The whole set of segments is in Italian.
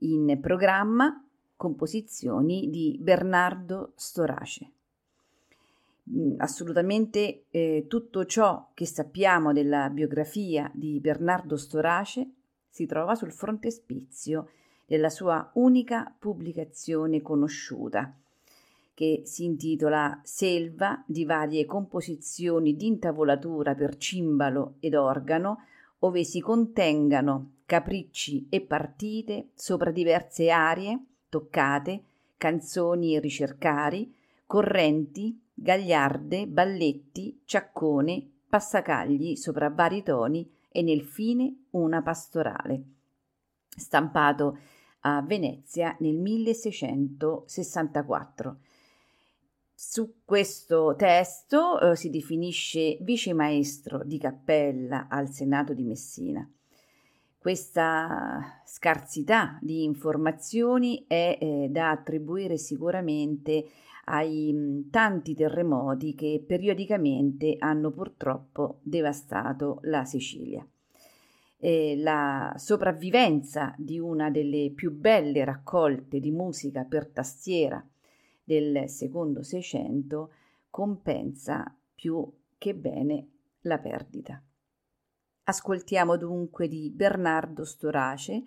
In programma composizioni di Bernardo Storace. Mm, assolutamente eh, tutto ciò che sappiamo della biografia di Bernardo Storace si trova sul frontespizio della sua unica pubblicazione conosciuta, che si intitola Selva di varie composizioni di intavolatura per cimbalo ed organo, ove si contengano capricci e partite sopra diverse arie, toccate, canzoni e ricercari, correnti, gagliarde, balletti, ciaccone, passacagli sopra vari toni e nel fine una pastorale. Stampato a Venezia nel 1664. Su questo testo eh, si definisce vice maestro di cappella al Senato di Messina. Questa scarsità di informazioni è eh, da attribuire sicuramente ai mh, mm, tanti terremoti che periodicamente hanno purtroppo devastato la Sicilia. E la sopravvivenza di una delle più belle raccolte di musica per tastiera del secondo Seicento compensa più che bene la perdita. Ascoltiamo dunque di Bernardo Storace,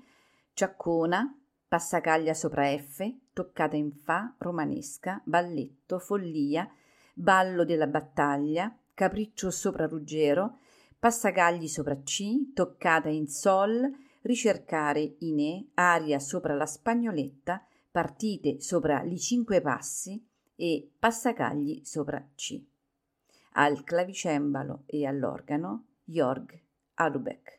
Ciaccona, Passacaglia sopra F, Toccata in Fa, Romanesca, Balletto, Follia, Ballo della battaglia, Capriccio sopra Ruggero, Passacagli sopra C, Toccata in Sol, Ricercare in E, Aria sopra la Spagnoletta, Partite sopra li cinque passi e Passacagli sopra C. Al clavicembalo e all'organo Jorg Arbeck.